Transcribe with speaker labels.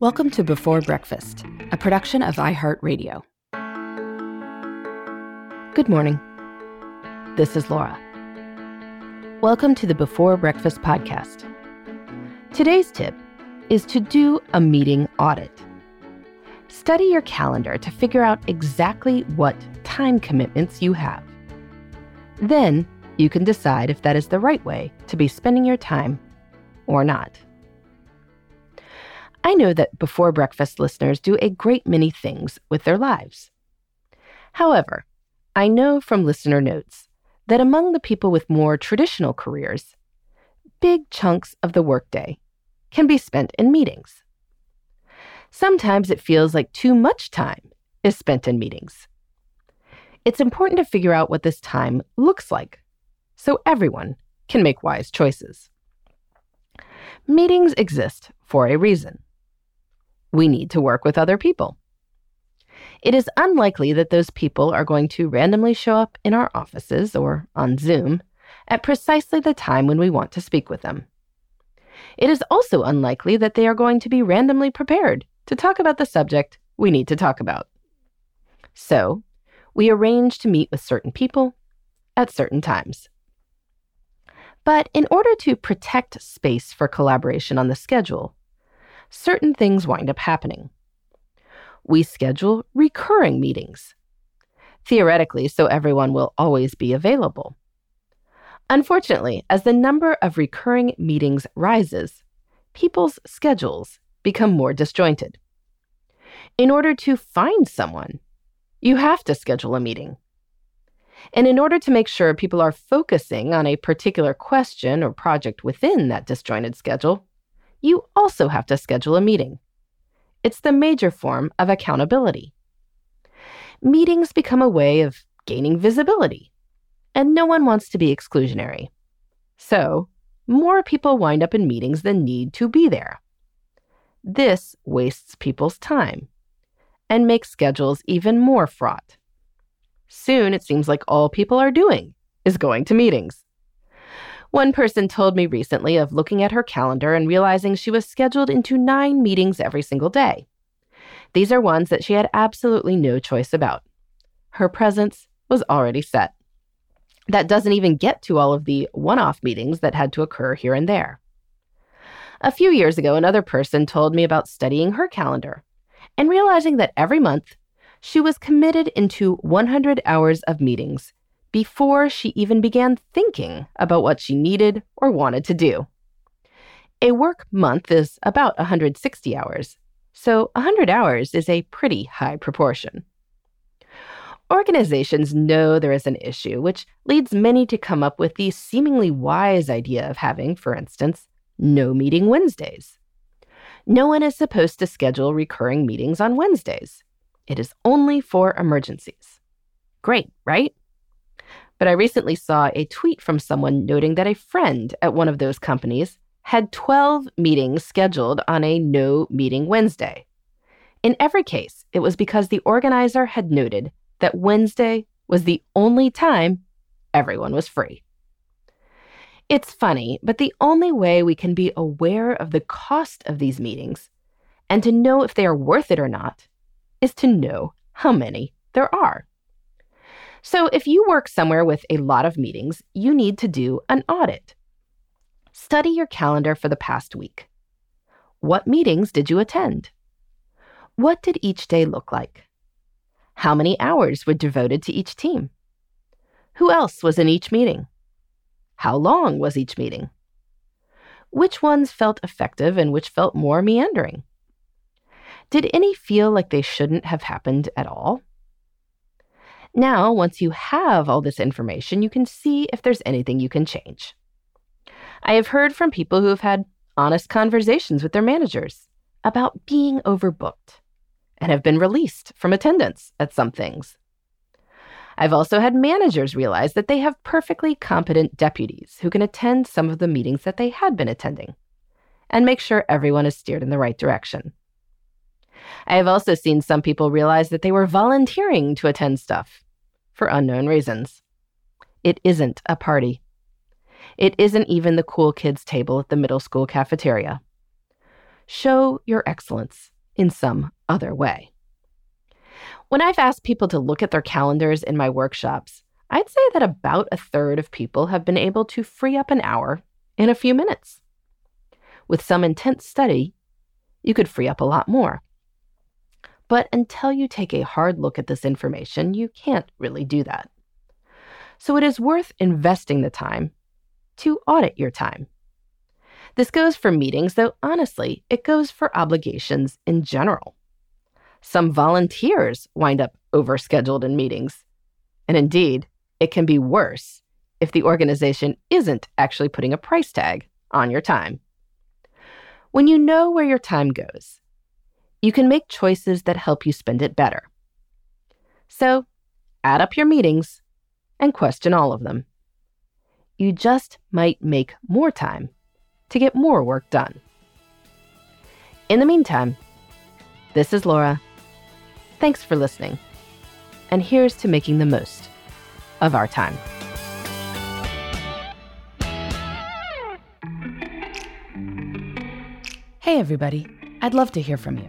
Speaker 1: Welcome to Before Breakfast, a production of iHeartRadio. Good morning. This is Laura. Welcome to the Before Breakfast podcast. Today's tip is to do a meeting audit. Study your calendar to figure out exactly what time commitments you have. Then you can decide if that is the right way to be spending your time or not. I know that before breakfast listeners do a great many things with their lives. However, I know from listener notes that among the people with more traditional careers, big chunks of the workday can be spent in meetings. Sometimes it feels like too much time is spent in meetings. It's important to figure out what this time looks like so everyone can make wise choices. Meetings exist for a reason we need to work with other people. It is unlikely that those people are going to randomly show up in our offices or on Zoom at precisely the time when we want to speak with them. It is also unlikely that they are going to be randomly prepared to talk about the subject we need to talk about. So, we arrange to meet with certain people at certain times. But in order to protect space for collaboration on the schedule, certain things wind up happening. We schedule recurring meetings, theoretically, so everyone will always be available. Unfortunately, as the number of recurring meetings rises, people's schedules become more disjointed. In order to find someone, you have to schedule a meeting. And in order to make sure people are focusing on a particular question or project within that disjointed schedule, you also have to schedule a meeting. It's the major form of accountability. Meetings become a way of gaining visibility, and no one wants to be exclusionary. So, more people wind up in meetings than need to be there. This wastes people's time and makes schedules even more fraught. Soon, it seems like all people are doing is going to meetings. One person told me recently of looking at her calendar and realizing she was scheduled into nine meetings every single day. These are ones that she had absolutely no choice about. Her presence was already set. That doesn't even get to all of the one off meetings that had to occur here and there. A few years ago, another person told me about studying her calendar and realizing that every month she was committed into 100 hours of meetings before she even began thinking about what she needed or wanted to do. A work month is about 160 hours, so 100 hours is a pretty high proportion. Organizations know there is an issue, which leads many to come up with the seemingly wise idea of having, for instance, no meeting Wednesdays. No one is supposed to schedule recurring meetings on Wednesdays. It is only for emergencies. Great, right? But I recently saw a tweet from someone noting that a friend at one of those companies had 12 meetings scheduled on a no meeting Wednesday. In every case, it was because the organizer had noted that Wednesday was the only time everyone was free. It's funny, but the only way we can be aware of the cost of these meetings and to know if they are worth it or not is to know how many there are. So, if you work somewhere with a lot of meetings, you need to do an audit. Study your calendar for the past week. What meetings did you attend? What did each day look like? How many hours were devoted to each team? Who else was in each meeting? How long was each meeting? Which ones felt effective and which felt more meandering? Did any feel like they shouldn't have happened at all? Now, once you have all this information, you can see if there's anything you can change. I have heard from people who have had honest conversations with their managers about being overbooked and have been released from attendance at some things. I've also had managers realize that they have perfectly competent deputies who can attend some of the meetings that they had been attending and make sure everyone is steered in the right direction. I have also seen some people realize that they were volunteering to attend stuff for unknown reasons. It isn't a party. It isn't even the cool kids' table at the middle school cafeteria. show your excellence in some other way. When I've asked people to look at their calendars in my workshops, I'd say that about a third of people have been able to free up an hour in a few minutes. With some intense study, you could free up a lot more. But until you take a hard look at this information, you can't really do that. So it is worth investing the time to audit your time. This goes for meetings, though honestly, it goes for obligations in general. Some volunteers wind up overscheduled in meetings. And indeed, it can be worse if the organization isn't actually putting a price tag on your time. When you know where your time goes, you can make choices that help you spend it better. So, add up your meetings and question all of them. You just might make more time to get more work done. In the meantime, this is Laura. Thanks for listening. And here's to making the most of our time.
Speaker 2: Hey, everybody. I'd love to hear from you.